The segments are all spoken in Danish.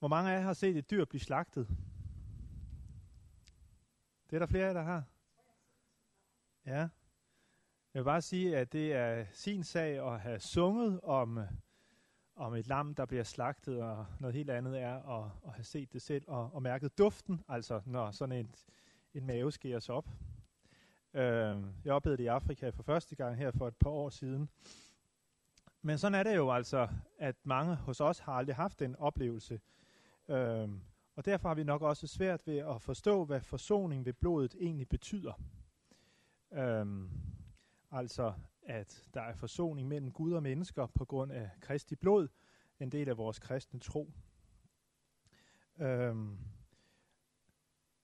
Hvor mange af jer har set et dyr blive slagtet? Det er der flere af jer, der har. Ja. Jeg vil bare sige, at det er sin sag at have sunget om, øh, om et lam, der bliver slagtet, og noget helt andet er at, at have set det selv og, og mærket duften, altså når sådan en, en mave skæres op. Øh, jeg oplevede det i Afrika for første gang her for et par år siden. Men sådan er det jo altså, at mange hos os har aldrig haft den oplevelse. Øhm, og derfor har vi nok også svært ved at forstå, hvad forsoning ved blodet egentlig betyder. Øhm, altså, at der er forsoning mellem Gud og mennesker på grund af Kristi blod, en del af vores kristne tro. Øhm,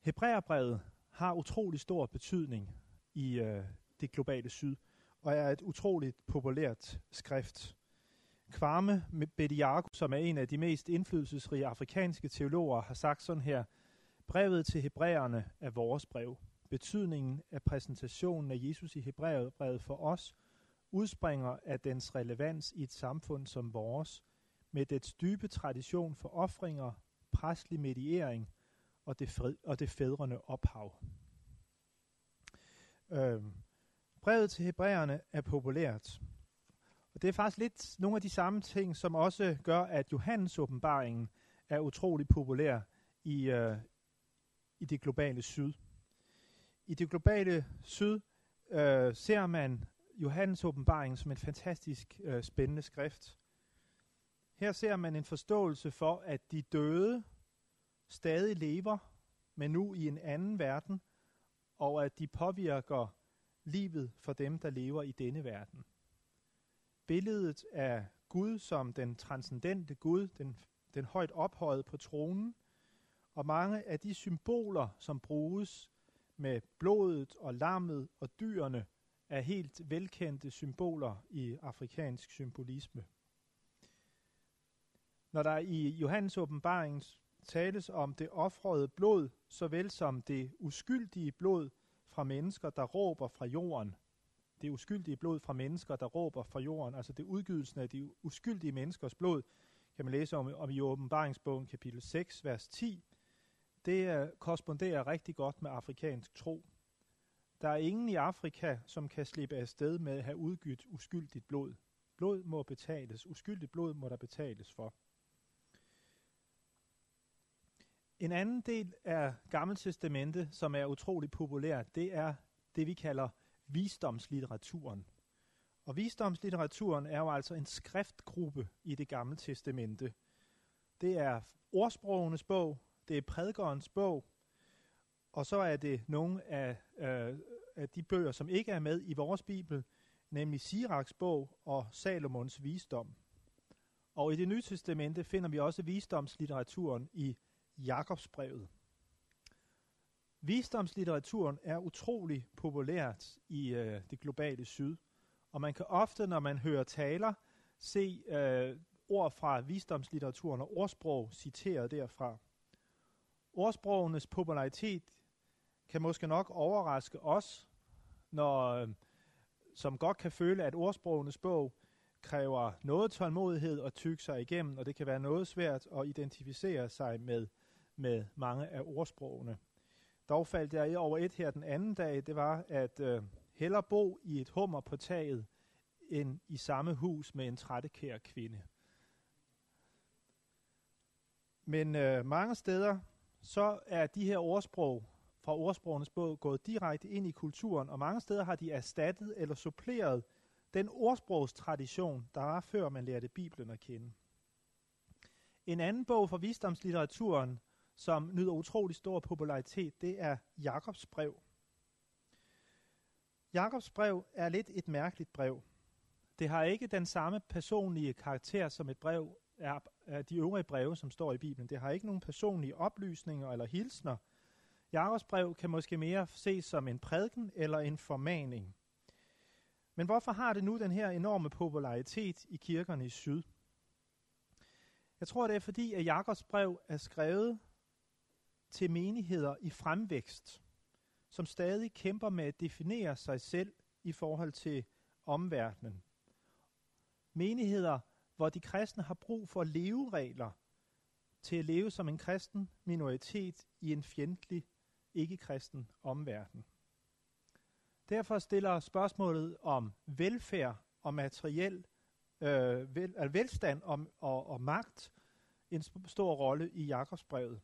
Hebræerbrevet har utrolig stor betydning i øh, det globale syd, og er et utroligt populært skrift. Kwame Bediako, som er en af de mest indflydelsesrige afrikanske teologer, har sagt sådan her, brevet til hebræerne er vores brev. Betydningen af præsentationen af Jesus i Hebræerbrevet for os udspringer af dens relevans i et samfund som vores, med dets dybe tradition for offringer, præstlig mediering og det, fred, og det fædrende ophav. Øh, brevet til hebræerne er populært. Og det er faktisk lidt nogle af de samme ting, som også gør, at Johannes åbenbaringen er utrolig populær i, øh, i det globale syd. I det globale syd øh, ser man Johannes åbenbaringen som et fantastisk øh, spændende skrift. Her ser man en forståelse for, at de døde stadig lever, men nu i en anden verden, og at de påvirker livet for dem, der lever i denne verden. Billedet af Gud som den transcendente Gud, den, den højt ophøjet på tronen, og mange af de symboler, som bruges med blodet og lammet og dyrene, er helt velkendte symboler i afrikansk symbolisme. Når der i Johannes åbenbaringen tales om det offrede blod, såvel som det uskyldige blod fra mennesker, der råber fra jorden. Det uskyldige blod fra mennesker, der råber fra jorden, altså det udgydelsen af de uskyldige menneskers blod, kan man læse om, om i åbenbaringsbogen kapitel 6, vers 10. Det uh, korresponderer rigtig godt med afrikansk tro. Der er ingen i Afrika, som kan slippe af sted med at have udgydt uskyldigt blod. Blod må betales. Uskyldigt blod må der betales for. En anden del af Gamle Testamente, som er utrolig populær, det er det, vi kalder visdomslitteraturen. Og visdomslitteraturen er jo altså en skriftgruppe i det Gamle Testamente. Det er ordsprogenes bog, det er prædikernes bog, og så er det nogle af, øh, af de bøger, som ikke er med i vores Bibel, nemlig Siraks bog og Salomons visdom. Og i det nye testamente finder vi også visdomslitteraturen i Jakobsbrevet. Visdomslitteraturen er utrolig populært i øh, det globale syd, og man kan ofte, når man hører taler, se øh, ord fra visdomslitteraturen og ordsprog citeret derfra. Ordsprogenes popularitet kan måske nok overraske os, når, øh, som godt kan føle, at ordsprogenes bog kræver noget tålmodighed og tykke sig igennem, og det kan være noget svært at identificere sig med med mange af ordsprogene. Dog faldt jeg over et her den anden dag, det var, at øh, heller bo i et hummer på taget, end i samme hus med en trættekær kvinde. Men øh, mange steder, så er de her ordsprog fra ordsprogenes bog gået direkte ind i kulturen, og mange steder har de erstattet eller suppleret den ordsprogstradition, der var før man lærte Bibelen at kende. En anden bog fra visdomslitteraturen, som nyder utrolig stor popularitet, det er Jakobs brev. Jakobs brev er lidt et mærkeligt brev. Det har ikke den samme personlige karakter som et brev er, er de øvrige breve, som står i Bibelen. Det har ikke nogen personlige oplysninger eller hilsner. Jakobs brev kan måske mere ses som en prædiken eller en formaning. Men hvorfor har det nu den her enorme popularitet i kirkerne i syd? Jeg tror, det er fordi, at Jakobs brev er skrevet til menigheder i fremvækst, som stadig kæmper med at definere sig selv i forhold til omverdenen. Menigheder, hvor de kristne har brug for leveregler til at leve som en kristen minoritet i en fjendtlig, ikke-kristen omverden. Derfor stiller spørgsmålet om velfærd og materiel øh, vel, altså velstand og, og, og magt en stor rolle i Jakobsbrevet.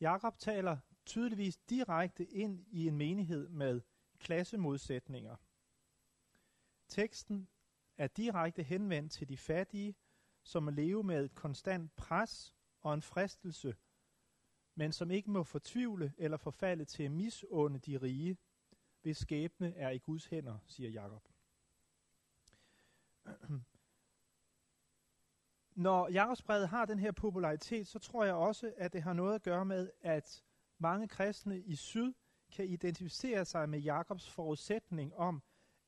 Jakob taler tydeligvis direkte ind i en menighed med klassemodsætninger. Teksten er direkte henvendt til de fattige, som må leve med et konstant pres og en fristelse, men som ikke må fortvivle eller forfalde til at misunde de rige, hvis skæbne er i Guds hænder, siger Jakob. Når Jakobsbrevet har den her popularitet, så tror jeg også, at det har noget at gøre med, at mange kristne i syd kan identificere sig med Jakobs forudsætning om,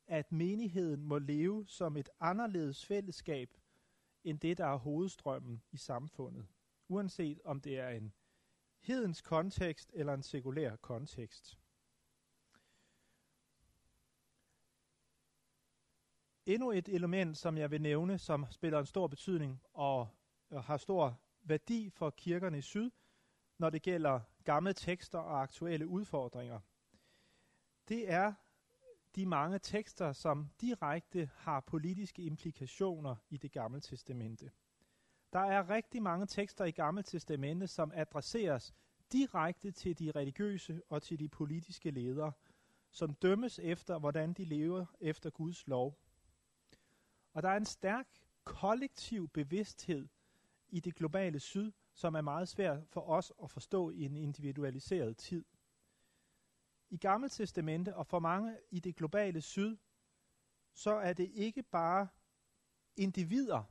at menigheden må leve som et anderledes fællesskab, end det, der er hovedstrømmen i samfundet. Uanset om det er en hedens kontekst eller en sekulær kontekst. Endnu et element, som jeg vil nævne, som spiller en stor betydning og har stor værdi for kirkerne i syd, når det gælder gamle tekster og aktuelle udfordringer, det er de mange tekster, som direkte har politiske implikationer i det gamle testamente. Der er rigtig mange tekster i gamle testamente, som adresseres direkte til de religiøse og til de politiske ledere, som dømmes efter, hvordan de lever efter Guds lov. Og der er en stærk kollektiv bevidsthed i det globale syd, som er meget svært for os at forstå i en individualiseret tid. I Gamle Testamente og for mange i det globale syd, så er det ikke bare individer,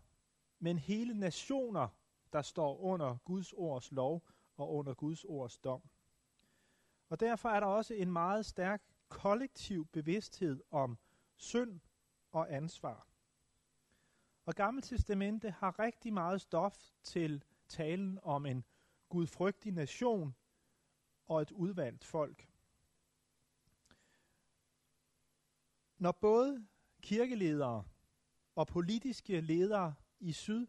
men hele nationer, der står under Guds ords lov og under Guds ords dom. Og derfor er der også en meget stærk kollektiv bevidsthed om synd og ansvar. Og Gamle Testamente har rigtig meget stof til talen om en gudfrygtig nation og et udvalgt folk. Når både kirkeledere og politiske ledere i syd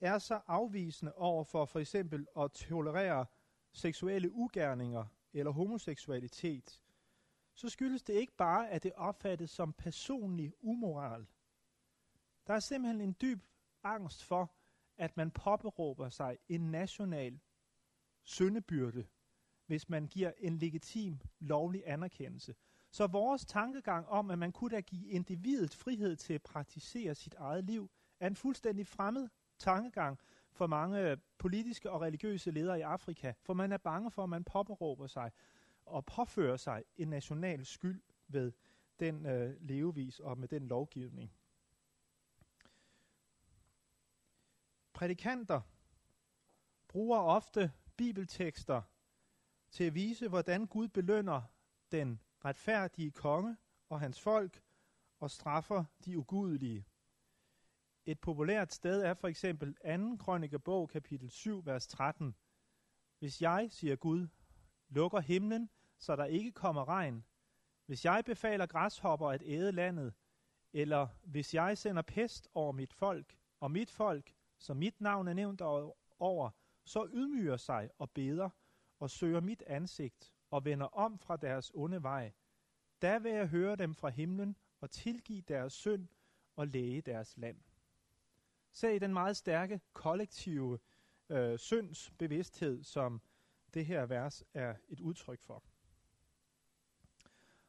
er så afvisende over for for eksempel at tolerere seksuelle ugerninger eller homoseksualitet, så skyldes det ikke bare, at det opfattes som personlig umoral. Der er simpelthen en dyb angst for, at man påberåber sig en national syndebyrde, hvis man giver en legitim, lovlig anerkendelse. Så vores tankegang om, at man kunne da give individet frihed til at praktisere sit eget liv, er en fuldstændig fremmed tankegang for mange politiske og religiøse ledere i Afrika, for man er bange for, at man påberåber sig og påfører sig en national skyld ved den øh, levevis og med den lovgivning. Prædikanter bruger ofte bibeltekster til at vise, hvordan Gud belønner den retfærdige konge og hans folk og straffer de ugudelige. Et populært sted er for eksempel 2. krønikebog, kapitel 7, vers 13. Hvis jeg, siger Gud, lukker himlen, så der ikke kommer regn, hvis jeg befaler græshopper at æde landet, eller hvis jeg sender pest over mit folk, og mit folk, så mit navn er nævnt over, så ydmyger sig og beder og søger mit ansigt og vender om fra deres onde vej. Da vil jeg høre dem fra himlen og tilgive deres synd og læge deres land. Se den meget stærke kollektive øh, syndsbevidsthed, som det her vers er et udtryk for.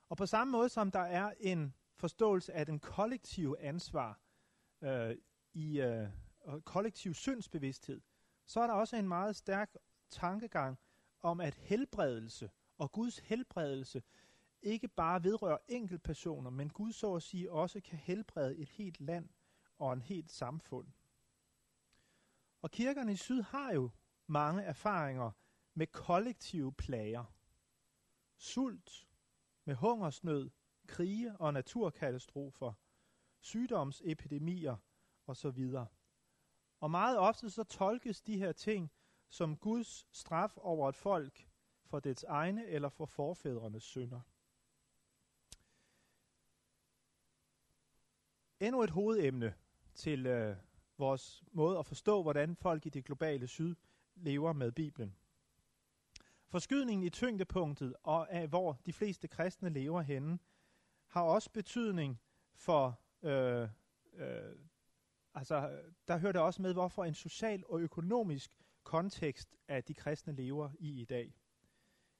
Og på samme måde som der er en forståelse af den kollektive ansvar øh, i øh, og kollektiv syndsbevidsthed, så er der også en meget stærk tankegang om, at helbredelse og Guds helbredelse ikke bare vedrører enkeltpersoner, men Gud så at sige også kan helbrede et helt land og en helt samfund. Og kirkerne i syd har jo mange erfaringer med kollektive plager. Sult, med hungersnød, krige og naturkatastrofer, sygdomsepidemier osv. Og meget ofte så tolkes de her ting som Guds straf over et folk for dets egne eller for forfædrenes synder. Endnu et hovedemne til øh, vores måde at forstå, hvordan folk i det globale syd lever med Bibelen. Forskydningen i tyngdepunktet og af hvor de fleste kristne lever henne, har også betydning for, øh, øh, altså der hører det også med, hvorfor en social og økonomisk kontekst, at de kristne lever i i dag.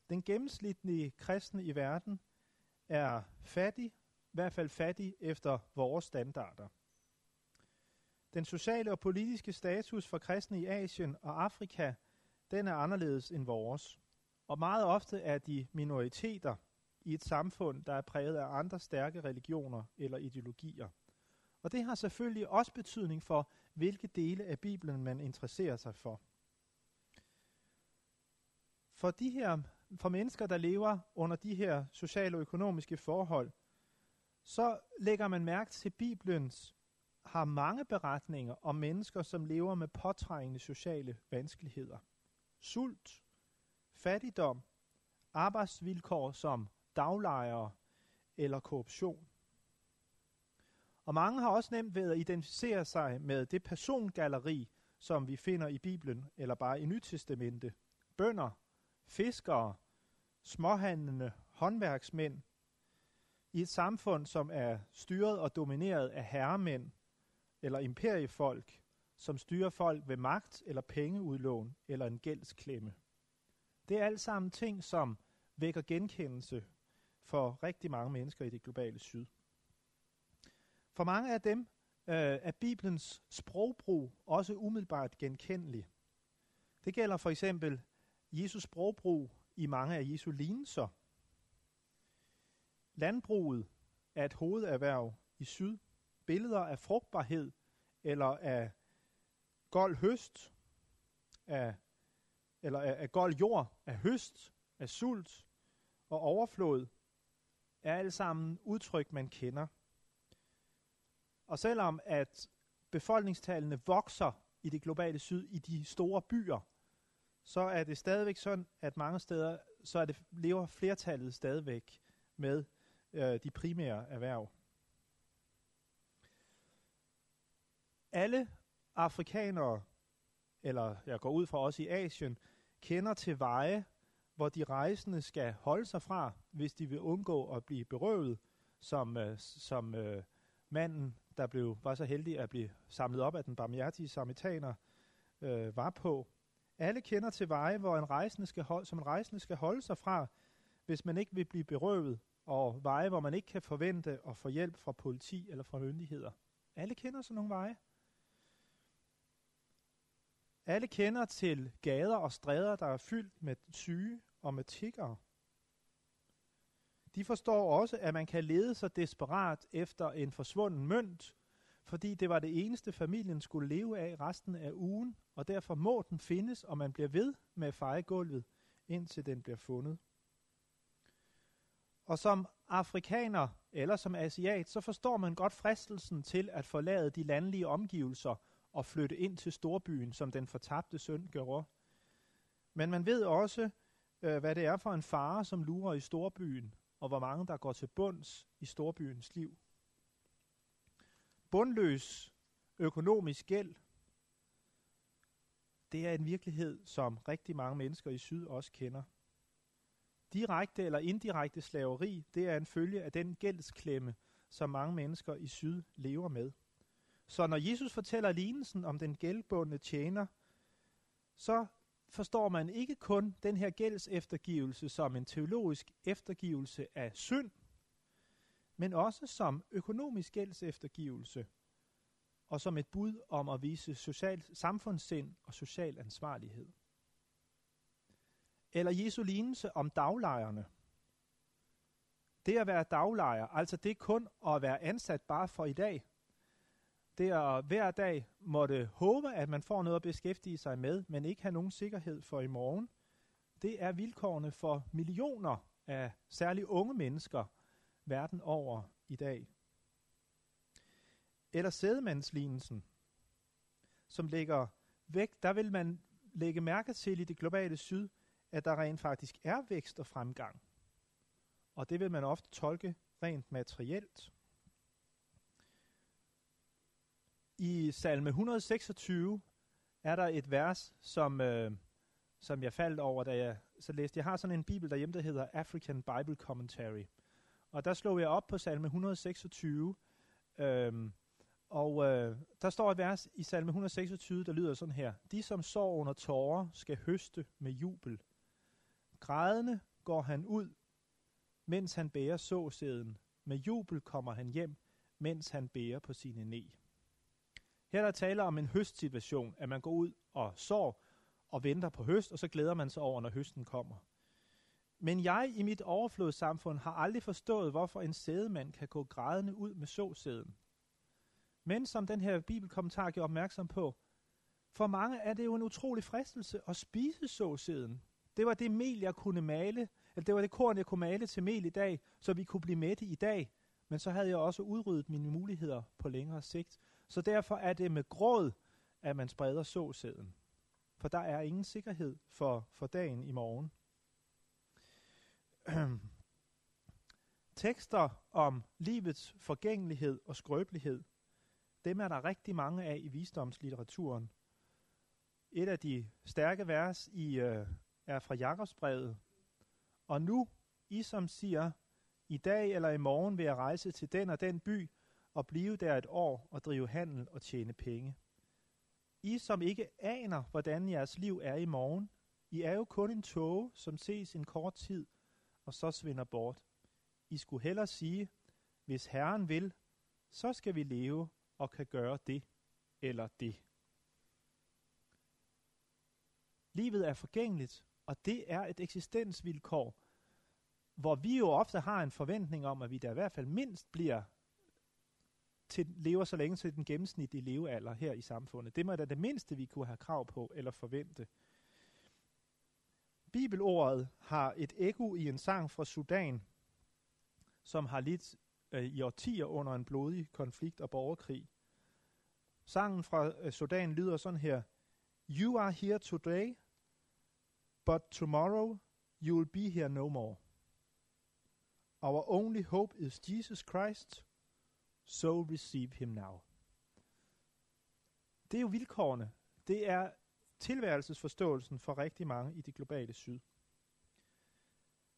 Den gennemsnitlige kristne i verden er fattig, i hvert fald fattig efter vores standarder. Den sociale og politiske status for kristne i Asien og Afrika, den er anderledes end vores. Og meget ofte er de minoriteter i et samfund, der er præget af andre stærke religioner eller ideologier. Og det har selvfølgelig også betydning for, hvilke dele af Bibelen man interesserer sig for. For de her for mennesker, der lever under de her sociale og økonomiske forhold, så lægger man mærke til, at Bibelens har mange beretninger om mennesker, som lever med påtrængende sociale vanskeligheder. Sult, fattigdom, arbejdsvilkår som daglejere eller korruption. Og mange har også nemt ved at identificere sig med det persongalleri, som vi finder i Bibelen eller bare i Nytestamentet. Bønder, fiskere, småhandlende, håndværksmænd, i et samfund, som er styret og domineret af herremænd eller imperiefolk, som styrer folk ved magt eller pengeudlån eller en gældsklemme. Det er alt sammen ting, som vækker genkendelse for rigtig mange mennesker i det globale syd. For mange af dem øh, er Bibelens sprogbrug også umiddelbart genkendelig. Det gælder for eksempel Jesus sprogbrug i mange af Jesu lignelser. Landbruget er et hovederhverv i syd. Billeder af frugtbarhed eller af gold høst, af, eller af, af gold jord, af høst, af sult og overflod, er alle sammen udtryk, man kender. Og selvom at befolkningstallene vokser i det globale syd, i de store byer, så er det stadigvæk sådan, at mange steder, så er det, lever flertallet stadigvæk med øh, de primære erhverv. Alle afrikanere, eller jeg går ud fra også i Asien, kender til veje, hvor de rejsende skal holde sig fra, hvis de vil undgå at blive berøvet, som, øh, som øh, manden, der blev, var så heldig at blive samlet op af den barmhjertige samaritaner, øh, var på. Alle kender til veje, hvor en rejsende skal holde, som en rejsende skal holde sig fra, hvis man ikke vil blive berøvet, og veje, hvor man ikke kan forvente at få hjælp fra politi eller fra myndigheder. Alle kender sådan nogle veje. Alle kender til gader og stræder, der er fyldt med syge og med tiggere. De forstår også, at man kan lede sig desperat efter en forsvunden mønt, fordi det var det eneste familien skulle leve af resten af ugen, og derfor må den findes, og man bliver ved med at feje gulvet, indtil den bliver fundet. Og som afrikaner eller som asiat, så forstår man godt fristelsen til at forlade de landlige omgivelser og flytte ind til storbyen, som den fortabte søn gjorde. Men man ved også, øh, hvad det er for en fare, som lurer i storbyen, og hvor mange der går til bunds i storbyens liv. Bundløs økonomisk gæld, det er en virkelighed, som rigtig mange mennesker i syd også kender. Direkte eller indirekte slaveri, det er en følge af den gældsklemme, som mange mennesker i syd lever med. Så når Jesus fortæller lignelsen om den gældbundne tjener, så forstår man ikke kun den her gælds eftergivelse som en teologisk eftergivelse af synd, men også som økonomisk gælds eftergivelse og som et bud om at vise social samfundssind og social ansvarlighed. Eller Jesu lignelse om daglejerne. Det at være daglejer, altså det kun at være ansat bare for i dag, det er hver dag måtte håbe, at man får noget at beskæftige sig med, men ikke have nogen sikkerhed for i morgen. Det er vilkårene for millioner af særligt unge mennesker verden over i dag. Eller sædemandslignelsen, som ligger væk, der vil man lægge mærke til i det globale syd, at der rent faktisk er vækst og fremgang. Og det vil man ofte tolke rent materielt. I salme 126 er der et vers, som, øh, som jeg faldt over, da jeg så læste. Jeg har sådan en bibel derhjemme, der hedder African Bible Commentary. Og der slog jeg op på salme 126, øh, og øh, der står et vers i salme 126, der lyder sådan her. De, som sår under tårer, skal høste med jubel. Grædende går han ud, mens han bærer såsæden. Med jubel kommer han hjem, mens han bærer på sine næ. Her er der tale om en høstsituation, at man går ud og sår og venter på høst, og så glæder man sig over, når høsten kommer. Men jeg i mit overflodssamfund har aldrig forstået, hvorfor en sædemand kan gå grædende ud med såsæden. Men som den her bibelkommentar gjorde opmærksom på, for mange er det jo en utrolig fristelse at spise såsæden. Det var det mel, jeg kunne male, eller det var det korn, jeg kunne male til mel i dag, så vi kunne blive mætte i dag. Men så havde jeg også udryddet mine muligheder på længere sigt. Så derfor er det med gråd, at man spreder såsæden. For der er ingen sikkerhed for, for dagen i morgen. Tekster om livets forgængelighed og skrøbelighed, dem er der rigtig mange af i visdomslitteraturen. Et af de stærke vers i, øh, er fra Jakobsbrevet. Og nu, I som siger, i dag eller i morgen vil jeg rejse til den og den by og blive der et år og drive handel og tjene penge. I som ikke aner, hvordan jeres liv er i morgen, I er jo kun en tåge, som ses en kort tid og så svinder bort. I skulle hellere sige, hvis Herren vil, så skal vi leve og kan gøre det eller det. Livet er forgængeligt, og det er et eksistensvilkår, hvor vi jo ofte har en forventning om, at vi der i hvert fald mindst bliver til, lever så længe til den gennemsnitlige levealder her i samfundet. Det må da det mindste, vi kunne have krav på eller forvente. Bibelordet har et ekko i en sang fra Sudan, som har lidt øh, i årtier under en blodig konflikt og borgerkrig. Sangen fra øh, Sudan lyder sådan her. You are here today, but tomorrow you will be here no more. Our only hope is Jesus Christ, so receive him now. Det er jo vilkårene. Det er tilværelsesforståelsen for rigtig mange i det globale syd.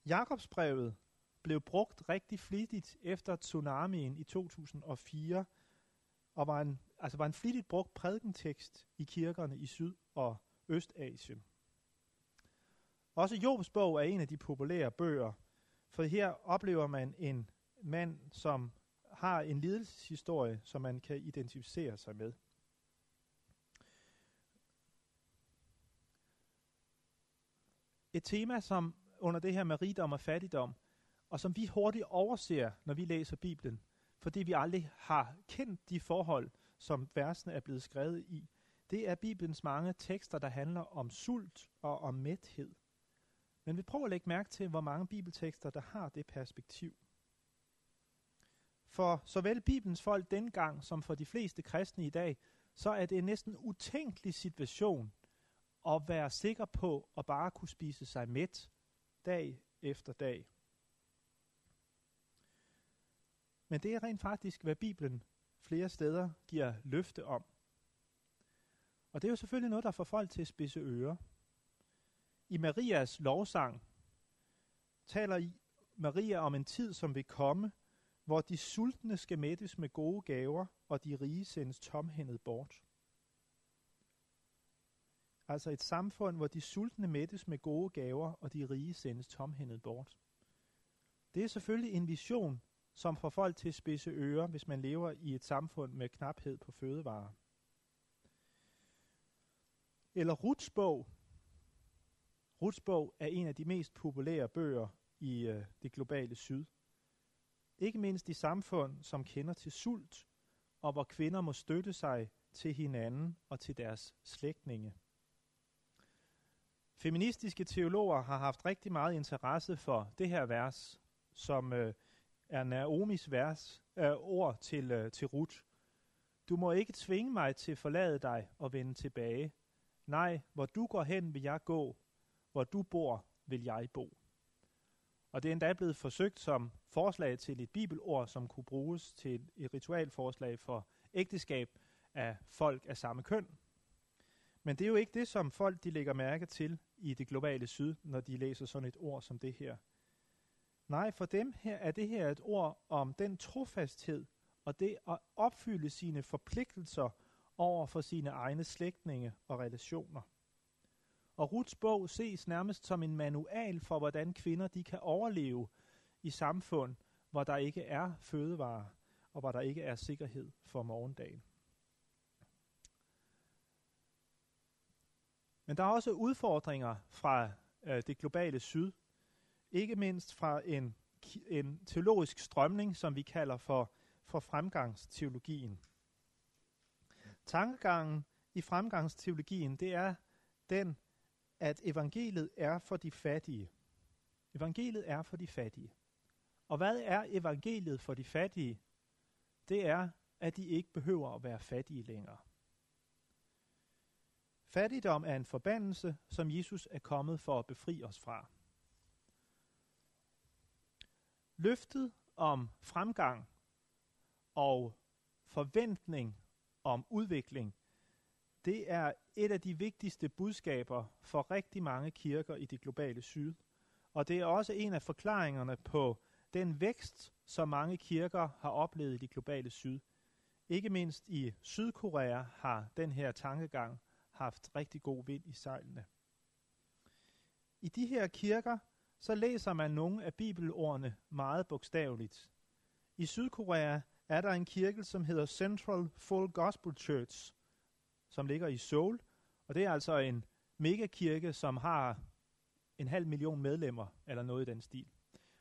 Jakobsbrevet blev brugt rigtig flittigt efter tsunamien i 2004, og var en, altså var en flittigt brugt prædikentekst i kirkerne i Syd- og Østasien. Også Jobs bog er en af de populære bøger, for her oplever man en mand, som har en lidelseshistorie, som man kan identificere sig med. Et tema, som under det her med rigdom og fattigdom, og som vi hurtigt overser, når vi læser Bibelen, fordi vi aldrig har kendt de forhold, som versene er blevet skrevet i, det er Bibelens mange tekster, der handler om sult og om mæthed. Men vi prøver at lægge mærke til, hvor mange bibeltekster, der har det perspektiv. For såvel Bibelens folk dengang, som for de fleste kristne i dag, så er det en næsten utænkelig situation at være sikker på at bare kunne spise sig mæt dag efter dag. Men det er rent faktisk, hvad Bibelen flere steder giver løfte om. Og det er jo selvfølgelig noget, der får folk til at spidse ører. I Marias lovsang taler I Maria om en tid, som vil komme, hvor de sultne skal mættes med gode gaver, og de rige sendes tomhændet bort. Altså et samfund, hvor de sultne mættes med gode gaver, og de rige sendes tomhændet bort. Det er selvfølgelig en vision, som får folk til at spidse ører, hvis man lever i et samfund med knaphed på fødevarer. Eller Ruts bog. Ruts bog er en af de mest populære bøger i øh, det globale syd. Ikke mindst i samfund, som kender til sult, og hvor kvinder må støtte sig til hinanden og til deres slægtninge. Feministiske teologer har haft rigtig meget interesse for det her vers, som øh, er Naomis vers, øh, ord til, øh, til Ruth. Du må ikke tvinge mig til at forlade dig og vende tilbage. Nej, hvor du går hen, vil jeg gå. Hvor du bor, vil jeg bo. Og det er endda blevet forsøgt som forslag til et bibelord, som kunne bruges til et ritualforslag for ægteskab af folk af samme køn. Men det er jo ikke det, som folk de lægger mærke til i det globale syd, når de læser sådan et ord som det her. Nej, for dem her er det her et ord om den trofasthed og det at opfylde sine forpligtelser over for sine egne slægtninge og relationer. Og Ruts bog ses nærmest som en manual for, hvordan kvinder de kan overleve i samfund, hvor der ikke er fødevarer, og hvor der ikke er sikkerhed for morgendagen. Men der er også udfordringer fra øh, det globale syd, ikke mindst fra en, en teologisk strømning, som vi kalder for, for fremgangsteologien. Tankegangen i fremgangsteologien, det er den, at evangeliet er for de fattige. Evangeliet er for de fattige. Og hvad er evangeliet for de fattige? Det er, at de ikke behøver at være fattige længere. Fattigdom er en forbandelse, som Jesus er kommet for at befri os fra. Løftet om fremgang og forventning om udvikling, det er et af de vigtigste budskaber for rigtig mange kirker i det globale syd. Og det er også en af forklaringerne på den vækst, som mange kirker har oplevet i det globale syd. Ikke mindst i Sydkorea har den her tankegang haft rigtig god vind i sejlene. I de her kirker, så læser man nogle af bibelordene meget bogstaveligt. I Sydkorea er der en kirke, som hedder Central Full Gospel Church, som ligger i Seoul, og det er altså en megakirke, som har en halv million medlemmer, eller noget i den stil.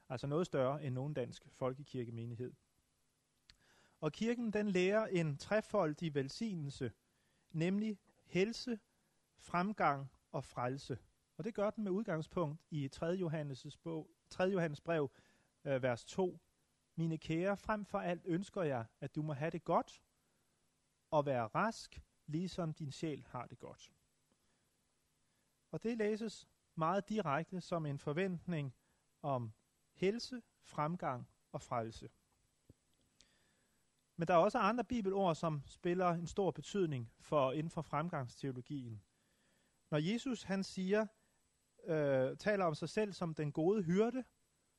Altså noget større end nogen dansk folkekirkemenighed. Og kirken den lærer en trefoldig velsignelse, nemlig helse, fremgang og frelse. Og det gør den med udgangspunkt i 3. Johannes, bog, 3. Johannes brev, øh, vers 2. Mine kære, frem for alt ønsker jeg, at du må have det godt og være rask, ligesom din sjæl har det godt. Og det læses meget direkte som en forventning om helse, fremgang og frelse. Men der er også andre bibelord, som spiller en stor betydning for inden for fremgangsteologien. Når Jesus han siger, øh, taler om sig selv som den gode hyrde,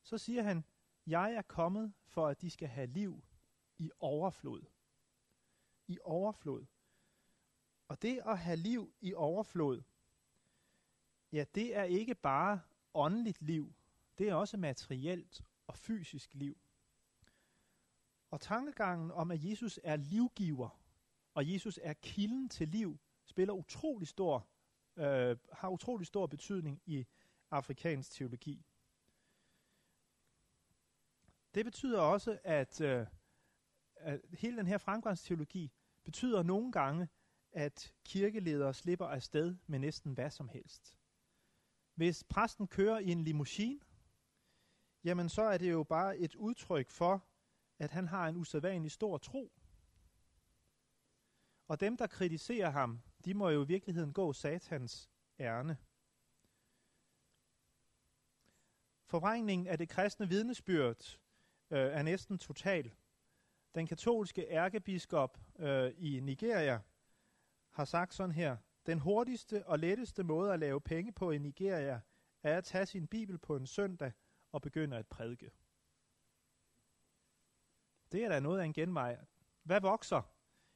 så siger han, jeg er kommet for, at de skal have liv i overflod. I overflod. Og det at have liv i overflod, ja, det er ikke bare åndeligt liv, det er også materielt og fysisk liv. Og tankegangen om, at Jesus er livgiver, og Jesus er kilden til liv, spiller utrolig stor, øh, har utrolig stor betydning i afrikansk teologi. Det betyder også, at, øh, at hele den her fremgangsteologi betyder nogle gange, at kirkeledere slipper afsted med næsten hvad som helst. Hvis præsten kører i en limousine, jamen så er det jo bare et udtryk for, at han har en usædvanlig stor tro. Og dem, der kritiserer ham, de må jo i virkeligheden gå satans ærne. Forvrængningen af det kristne vidnesbyrd øh, er næsten total. Den katolske ærkebiskop øh, i Nigeria har sagt sådan her, den hurtigste og letteste måde at lave penge på i Nigeria er at tage sin bibel på en søndag og begynde at prædike. Det er da noget af en genvej. Hvad vokser?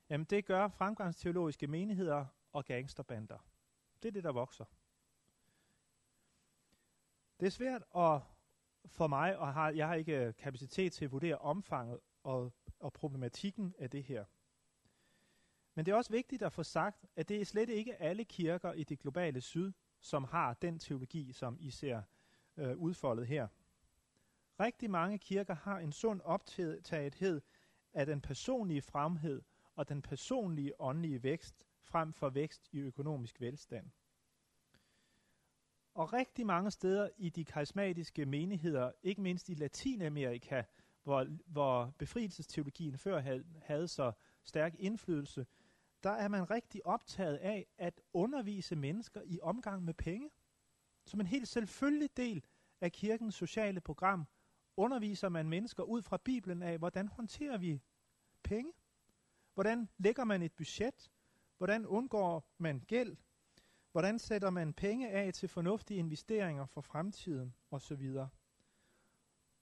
Jamen det gør fremgangsteologiske menigheder og gangsterbander. Det er det, der vokser. Det er svært at, for mig, og har, jeg har ikke kapacitet til at vurdere omfanget og, og problematikken af det her. Men det er også vigtigt at få sagt, at det er slet ikke alle kirker i det globale syd, som har den teologi, som I ser øh, udfoldet her. Rigtig mange kirker har en sund optagethed af den personlige fremhed og den personlige åndelige vækst frem for vækst i økonomisk velstand. Og rigtig mange steder i de karismatiske menigheder, ikke mindst i Latinamerika, hvor, hvor befrielsesteologien før havde, havde så stærk indflydelse, der er man rigtig optaget af at undervise mennesker i omgang med penge. Som en helt selvfølgelig del af kirkens sociale program underviser man mennesker ud fra Bibelen af, hvordan håndterer vi penge? Hvordan lægger man et budget? Hvordan undgår man gæld? Hvordan sætter man penge af til fornuftige investeringer for fremtiden osv.?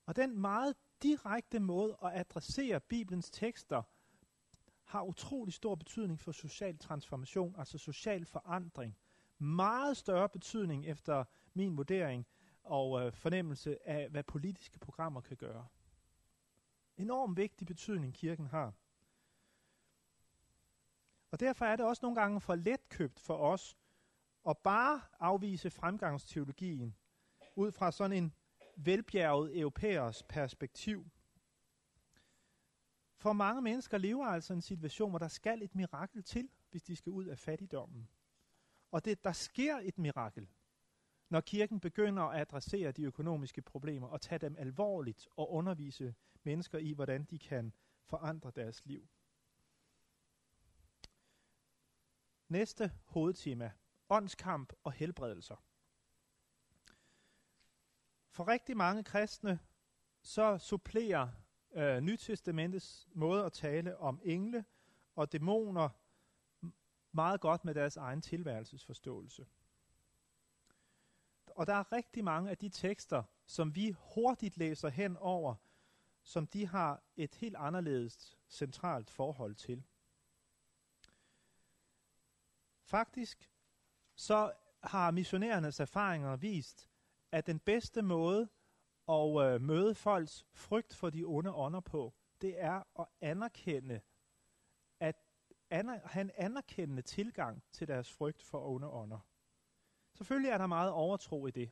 Og den meget direkte måde at adressere Bibelens tekster har utrolig stor betydning for social transformation, altså social forandring. Meget større betydning efter min vurdering og øh, fornemmelse af, hvad politiske programmer kan gøre. Enorm vigtig betydning kirken har. Og derfor er det også nogle gange for letkøbt for os at bare afvise fremgangsteologien ud fra sådan en velbjerget europæers perspektiv. For mange mennesker lever altså en situation, hvor der skal et mirakel til, hvis de skal ud af fattigdommen. Og det, der sker et mirakel, når kirken begynder at adressere de økonomiske problemer og tage dem alvorligt og undervise mennesker i, hvordan de kan forandre deres liv. Næste hovedtema. Åndskamp og helbredelser. For rigtig mange kristne, så supplerer øh, Nytestamentets måde at tale om engle og dæmoner meget godt med deres egen tilværelsesforståelse. Og der er rigtig mange af de tekster, som vi hurtigt læser hen over, som de har et helt anderledes centralt forhold til. Faktisk så har missionærernes erfaringer vist, at den bedste måde og øh, møde folks frygt for de onde ånder på, det er at anerkende, at aner, have en anerkendende tilgang til deres frygt for onde ånder. Selvfølgelig er der meget overtro i det.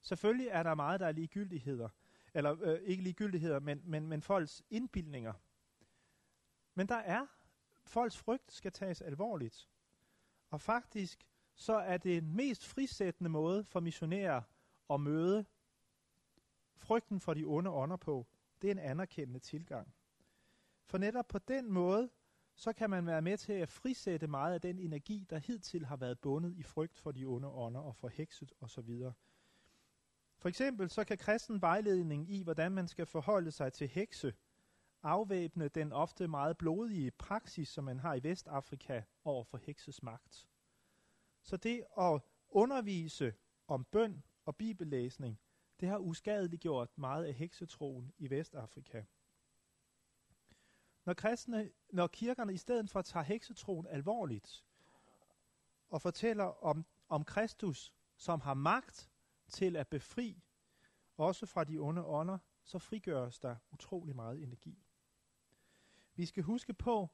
Selvfølgelig er der meget, der er ligegyldigheder. Eller øh, ikke ligegyldigheder, men, men, men folks indbildninger. Men der er, folks frygt skal tages alvorligt. Og faktisk, så er det den mest frisættende måde for missionærer at møde frygten for de onde ånder på. Det er en anerkendende tilgang. For netop på den måde, så kan man være med til at frisætte meget af den energi, der hidtil har været bundet i frygt for de onde ånder og for hekset osv. For eksempel så kan kristen vejledning i, hvordan man skal forholde sig til hekse, afvæbne den ofte meget blodige praksis, som man har i Vestafrika over for hekses magt. Så det at undervise om bøn og bibellæsning, det har uskadeliggjort meget af heksetroen i Vestafrika. Når, kristne, når kirkerne i stedet for tager heksetroen alvorligt og fortæller om, om Kristus, som har magt til at befri, også fra de onde ånder, så frigøres der utrolig meget energi. Vi skal huske på,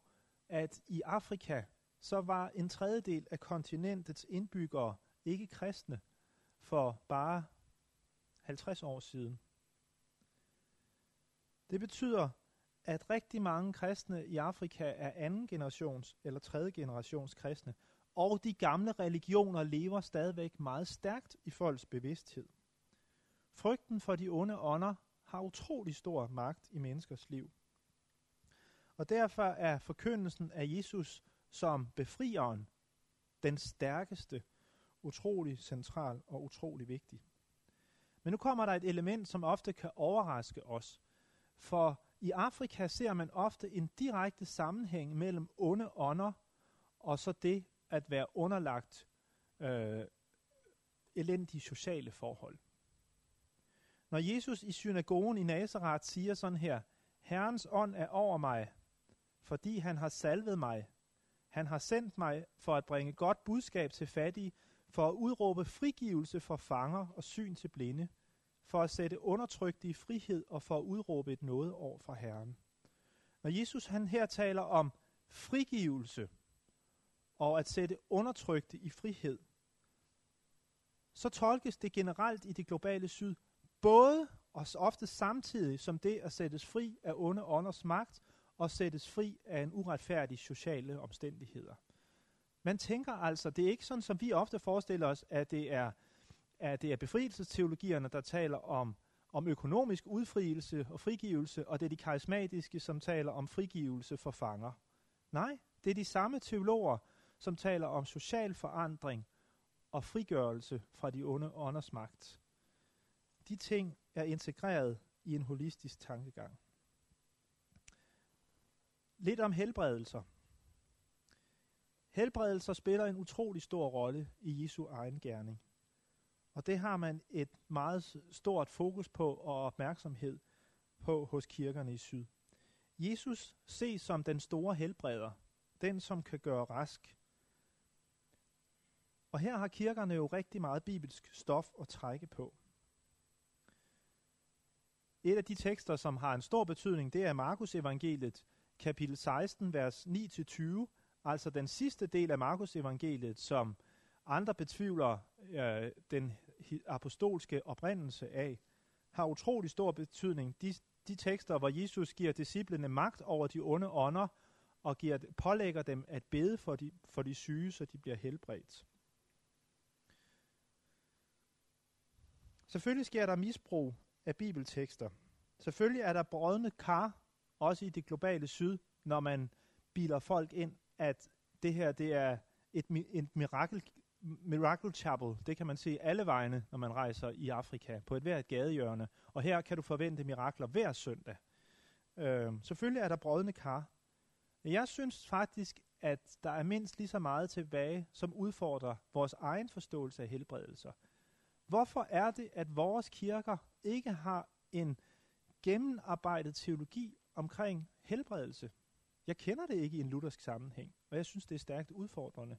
at i Afrika, så var en tredjedel af kontinentets indbyggere ikke kristne for bare 50 år siden. Det betyder, at rigtig mange kristne i Afrika er anden generations eller tredje generations kristne, og de gamle religioner lever stadigvæk meget stærkt i folks bevidsthed. Frygten for de onde ånder har utrolig stor magt i menneskers liv. Og derfor er forkyndelsen af Jesus som befrieren den stærkeste, utrolig central og utrolig vigtig. Men nu kommer der et element, som ofte kan overraske os. For i Afrika ser man ofte en direkte sammenhæng mellem onde ånder og så det at være underlagt øh, elendige sociale forhold. Når Jesus i synagogen i Nazareth siger sådan her, Herrens ånd er over mig, fordi han har salvet mig. Han har sendt mig for at bringe godt budskab til fattige, for at udråbe frigivelse for fanger og syn til blinde, for at sætte undertrykte i frihed og for at udråbe et noget over fra Herren. Når Jesus han her taler om frigivelse og at sætte undertrykte i frihed, så tolkes det generelt i det globale syd både og ofte samtidig som det at sættes fri af onde ånders magt og sættes fri af en uretfærdig sociale omstændigheder. Man tænker altså, det er ikke sådan, som vi ofte forestiller os, at det er, at det er befrielsesteologierne, der taler om, om økonomisk udfrielse og frigivelse, og det er de karismatiske, som taler om frigivelse for fanger. Nej, det er de samme teologer, som taler om social forandring og frigørelse fra de onde ånders magt. De ting er integreret i en holistisk tankegang. Lidt om helbredelser. Helbredelser spiller en utrolig stor rolle i Jesu egen gerning. Og det har man et meget stort fokus på og opmærksomhed på hos kirkerne i syd. Jesus ses som den store helbreder, den som kan gøre rask. Og her har kirkerne jo rigtig meget bibelsk stof at trække på. Et af de tekster, som har en stor betydning, det er Markus evangeliet, kapitel 16, vers 9-20, altså den sidste del af Markus evangeliet, som andre betvivler øh, den apostolske oprindelse af, har utrolig stor betydning. De, de tekster, hvor Jesus giver disciplene magt over de onde ånder, og giver, pålægger dem at bede for de, for de syge, så de bliver helbredt. Selvfølgelig sker der misbrug af bibeltekster. Selvfølgelig er der brødne kar, også i det globale syd, når man biler folk ind, at det her det er et, et mirakel, Miracle Chapel, det kan man se alle vegne, når man rejser i Afrika, på et hvert gadehjørne. Og her kan du forvente mirakler hver søndag. Øh, selvfølgelig er der brødne kar. Men jeg synes faktisk, at der er mindst lige så meget tilbage, som udfordrer vores egen forståelse af helbredelser. Hvorfor er det, at vores kirker ikke har en gennemarbejdet teologi omkring helbredelse? Jeg kender det ikke i en luthersk sammenhæng, og jeg synes, det er stærkt udfordrende.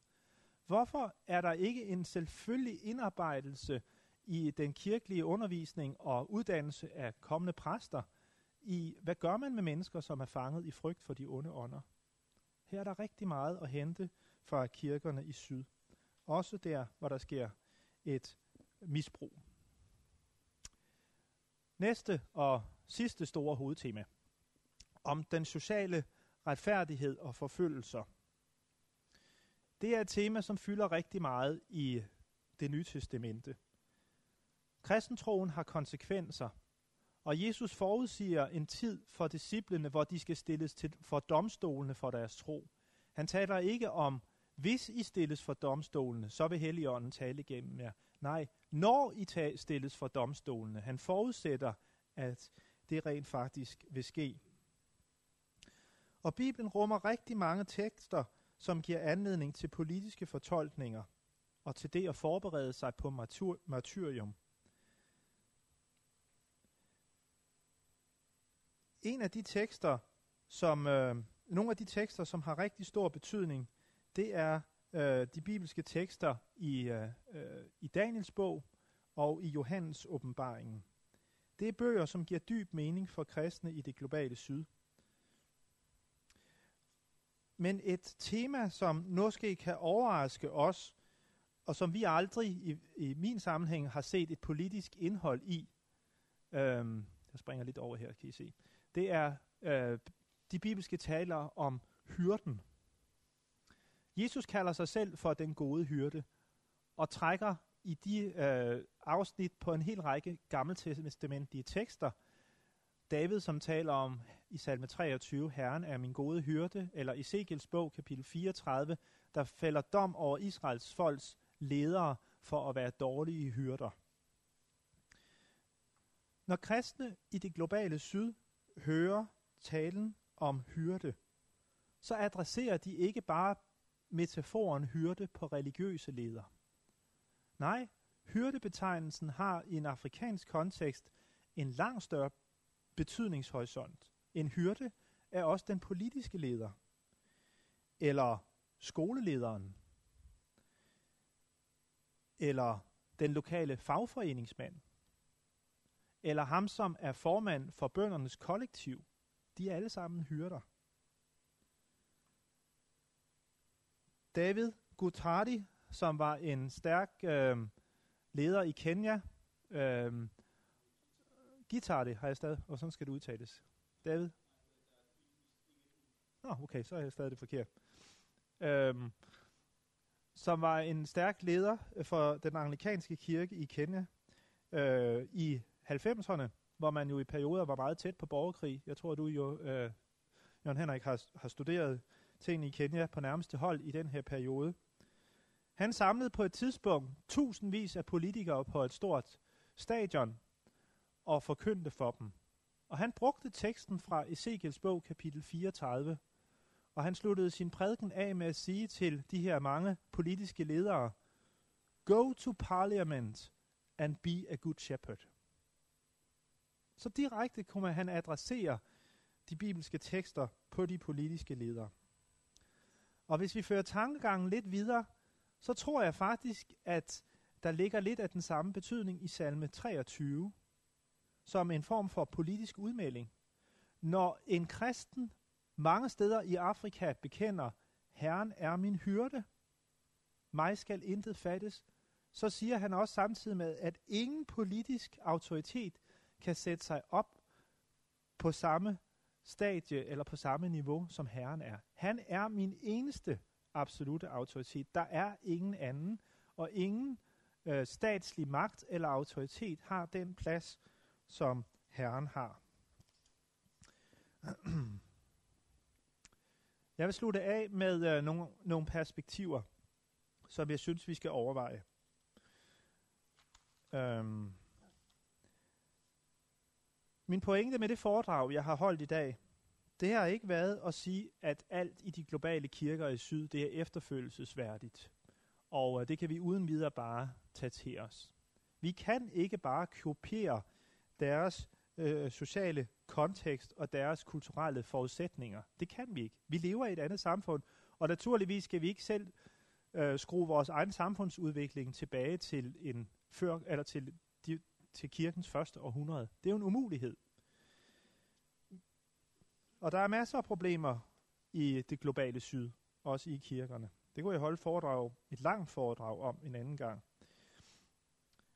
Hvorfor er der ikke en selvfølgelig indarbejdelse i den kirkelige undervisning og uddannelse af kommende præster i, hvad gør man med mennesker, som er fanget i frygt for de onde ånder? Her er der rigtig meget at hente fra kirkerne i syd. Også der, hvor der sker et misbrug. Næste og sidste store hovedtema. Om den sociale retfærdighed og forfølgelser – det er et tema, som fylder rigtig meget i det nye testamente. Kristentroen har konsekvenser, og Jesus forudsiger en tid for disciplene, hvor de skal stilles til, for domstolene for deres tro. Han taler ikke om, hvis I stilles for domstolene, så vil Helligånden tale igennem jer. Nej, når I stilles for domstolene. Han forudsætter, at det rent faktisk vil ske. Og Bibelen rummer rigtig mange tekster, som giver anledning til politiske fortolkninger og til det at forberede sig på martyr, martyrium. En af de tekster, som øh, nogle af de tekster, som har rigtig stor betydning, det er øh, de bibelske tekster i, øh, øh i Daniels bog og i Johannes åbenbaringen. Det er bøger, som giver dyb mening for kristne i det globale syd. Men et tema, som måske kan overraske os, og som vi aldrig i, i min sammenhæng har set et politisk indhold i, øhm, jeg springer lidt over her, kan I se, det er øh, de bibelske taler om hyrden. Jesus kalder sig selv for den gode hyrde, og trækker i de øh, afsnit på en hel række gammeltestamentlige tekster, David, som taler om i salme 23, Herren er min gode hyrde, eller i Segels bog, kapitel 34, der fælder dom over Israels folks ledere for at være dårlige hyrder. Når kristne i det globale syd hører talen om hyrde, så adresserer de ikke bare metaforen hyrde på religiøse ledere. Nej, hyrdebetegnelsen har i en afrikansk kontekst en langt større betydningshorisont. En hyrde er også den politiske leder, eller skolelederen, eller den lokale fagforeningsmand, eller ham, som er formand for bøndernes kollektiv. De er alle sammen hyrder. David Gutardi, som var en stærk øh, leder i Kenya, øh, Guitardi har jeg stadig, og sådan skal det udtales. David? Nå, okay, så er jeg stadig det forkert. Øhm, som var en stærk leder for den anglikanske kirke i Kenya øh, i 90'erne, hvor man jo i perioder var meget tæt på borgerkrig. Jeg tror, du jo, øh, Jørgen Henrik, har, har studeret tingene i Kenya på nærmeste hold i den her periode. Han samlede på et tidspunkt tusindvis af politikere på et stort stadion og forkyndte for dem. Og han brugte teksten fra Ezekiels bog, kapitel 34, Og han sluttede sin prædiken af med at sige til de her mange politiske ledere, Go to parliament and be a good shepherd. Så direkte kunne han adressere de bibelske tekster på de politiske ledere. Og hvis vi fører tankegangen lidt videre, så tror jeg faktisk, at der ligger lidt af den samme betydning i salme 23, som en form for politisk udmelding. Når en kristen mange steder i Afrika bekender, Herren er min hyrde, mig skal intet fattes, så siger han også samtidig med, at ingen politisk autoritet kan sætte sig op på samme stadie eller på samme niveau, som Herren er. Han er min eneste absolute autoritet. Der er ingen anden, og ingen øh, statslig magt eller autoritet har den plads, som Herren har. Jeg vil slutte af med øh, nogle, nogle perspektiver, som jeg synes, vi skal overveje. Øhm. Min pointe med det foredrag, jeg har holdt i dag, det har ikke været at sige, at alt i de globale kirker i syd, det er efterfølgelsesværdigt. Og øh, det kan vi uden videre bare tage til os. Vi kan ikke bare kopiere deres øh, sociale kontekst og deres kulturelle forudsætninger. Det kan vi ikke. Vi lever i et andet samfund, og naturligvis skal vi ikke selv øh, skrue vores egen samfundsudvikling tilbage til en før eller til, de, til kirkens første århundrede. Det er jo en umulighed. Og der er masser af problemer i det globale syd, også i kirkerne. Det kunne jeg holde foredrag, et langt foredrag om en anden gang.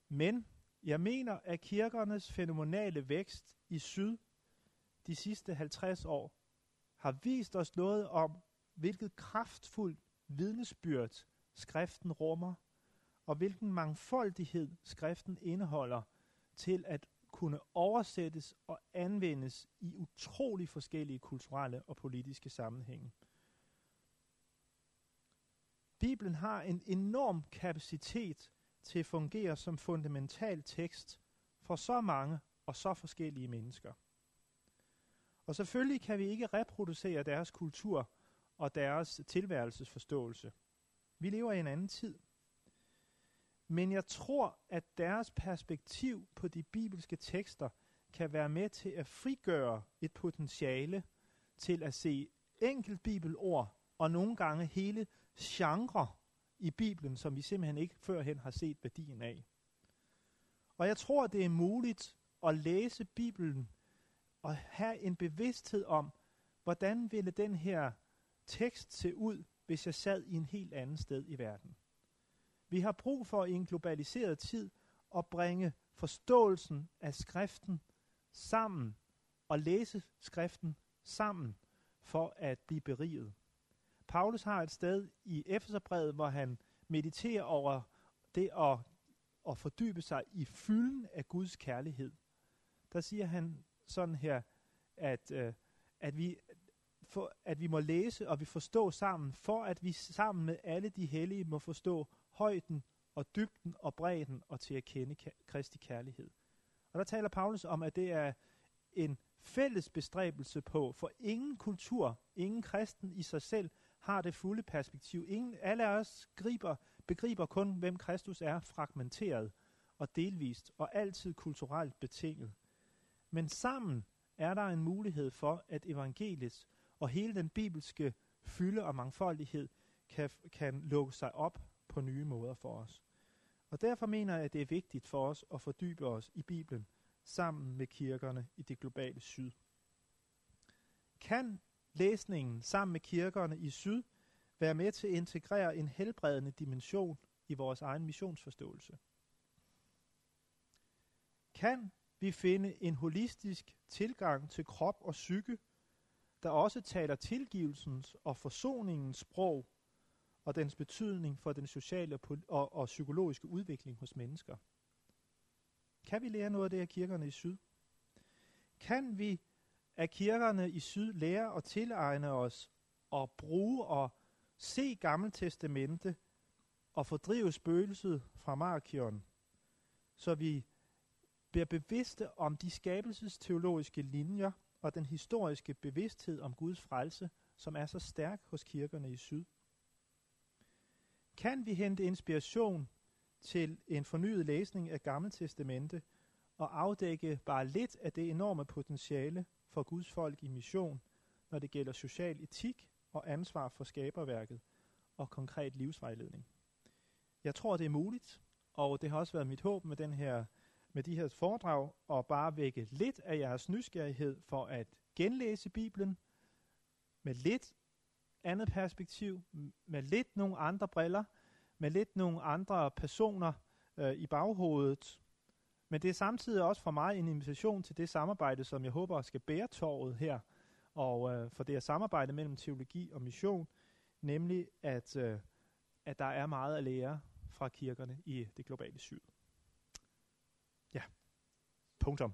Men jeg mener, at kirkernes fænomenale vækst i syd de sidste 50 år har vist os noget om, hvilket kraftfuldt vidnesbyrd skriften rummer, og hvilken mangfoldighed skriften indeholder til at kunne oversættes og anvendes i utrolig forskellige kulturelle og politiske sammenhænge. Bibelen har en enorm kapacitet til at fungere som fundamental tekst for så mange og så forskellige mennesker. Og selvfølgelig kan vi ikke reproducere deres kultur og deres tilværelsesforståelse. Vi lever i en anden tid. Men jeg tror, at deres perspektiv på de bibelske tekster kan være med til at frigøre et potentiale til at se enkelt bibelord og nogle gange hele genre i Bibelen, som vi simpelthen ikke førhen har set værdien af. Og jeg tror, det er muligt at læse Bibelen og have en bevidsthed om, hvordan ville den her tekst se ud, hvis jeg sad i en helt anden sted i verden. Vi har brug for i en globaliseret tid at bringe forståelsen af skriften sammen og læse skriften sammen for at blive beriget. Paulus har et sted i Efeserbrevet, hvor han mediterer over det at, at fordybe sig i fylden af Guds kærlighed. Der siger han sådan her, at, øh, at, vi, for, at vi må læse og vi forstå sammen, for at vi sammen med alle de hellige må forstå højden og dybden og bredden og til at kende Kristi kærlighed. Og der taler Paulus om, at det er en fælles bestræbelse på, for ingen kultur, ingen kristen i sig selv har det fulde perspektiv. Ingen, alle af os griber, begriber kun, hvem Kristus er, fragmenteret og delvist og altid kulturelt betinget. Men sammen er der en mulighed for, at evangeliet og hele den bibelske fylde og mangfoldighed kan, kan lukke sig op på nye måder for os. Og derfor mener jeg, at det er vigtigt for os at fordybe os i Bibelen sammen med kirkerne i det globale syd. Kan læsningen sammen med kirkerne i syd være med til at integrere en helbredende dimension i vores egen missionsforståelse? Kan vi finde en holistisk tilgang til krop og psyke, der også taler tilgivelsens og forsoningens sprog og dens betydning for den sociale og, og, psykologiske udvikling hos mennesker. Kan vi lære noget af det her kirkerne i syd? Kan vi at kirkerne i syd lære at tilegne os og bruge og se Gammeltestamente og fordrive spøgelset fra Markion, så vi bliver bevidste om de skabelsesteologiske linjer og den historiske bevidsthed om Guds frelse som er så stærk hos kirkerne i syd. Kan vi hente inspiration til en fornyet læsning af Gamle Testamente og afdække bare lidt af det enorme potentiale for Guds folk i mission, når det gælder social etik og ansvar for skaberværket og konkret livsvejledning. Jeg tror, det er muligt, og det har også været mit håb med, den her, med de her foredrag, at bare vække lidt af jeres nysgerrighed for at genlæse Bibelen med lidt andet perspektiv, med lidt nogle andre briller, med lidt nogle andre personer øh, i baghovedet. Men det er samtidig også for mig en invitation til det samarbejde, som jeg håber skal bære torvet her, og øh, for det er samarbejde mellem teologi og mission, nemlig at, øh, at der er meget at lære fra kirkerne i det globale syd. Ja, punktum.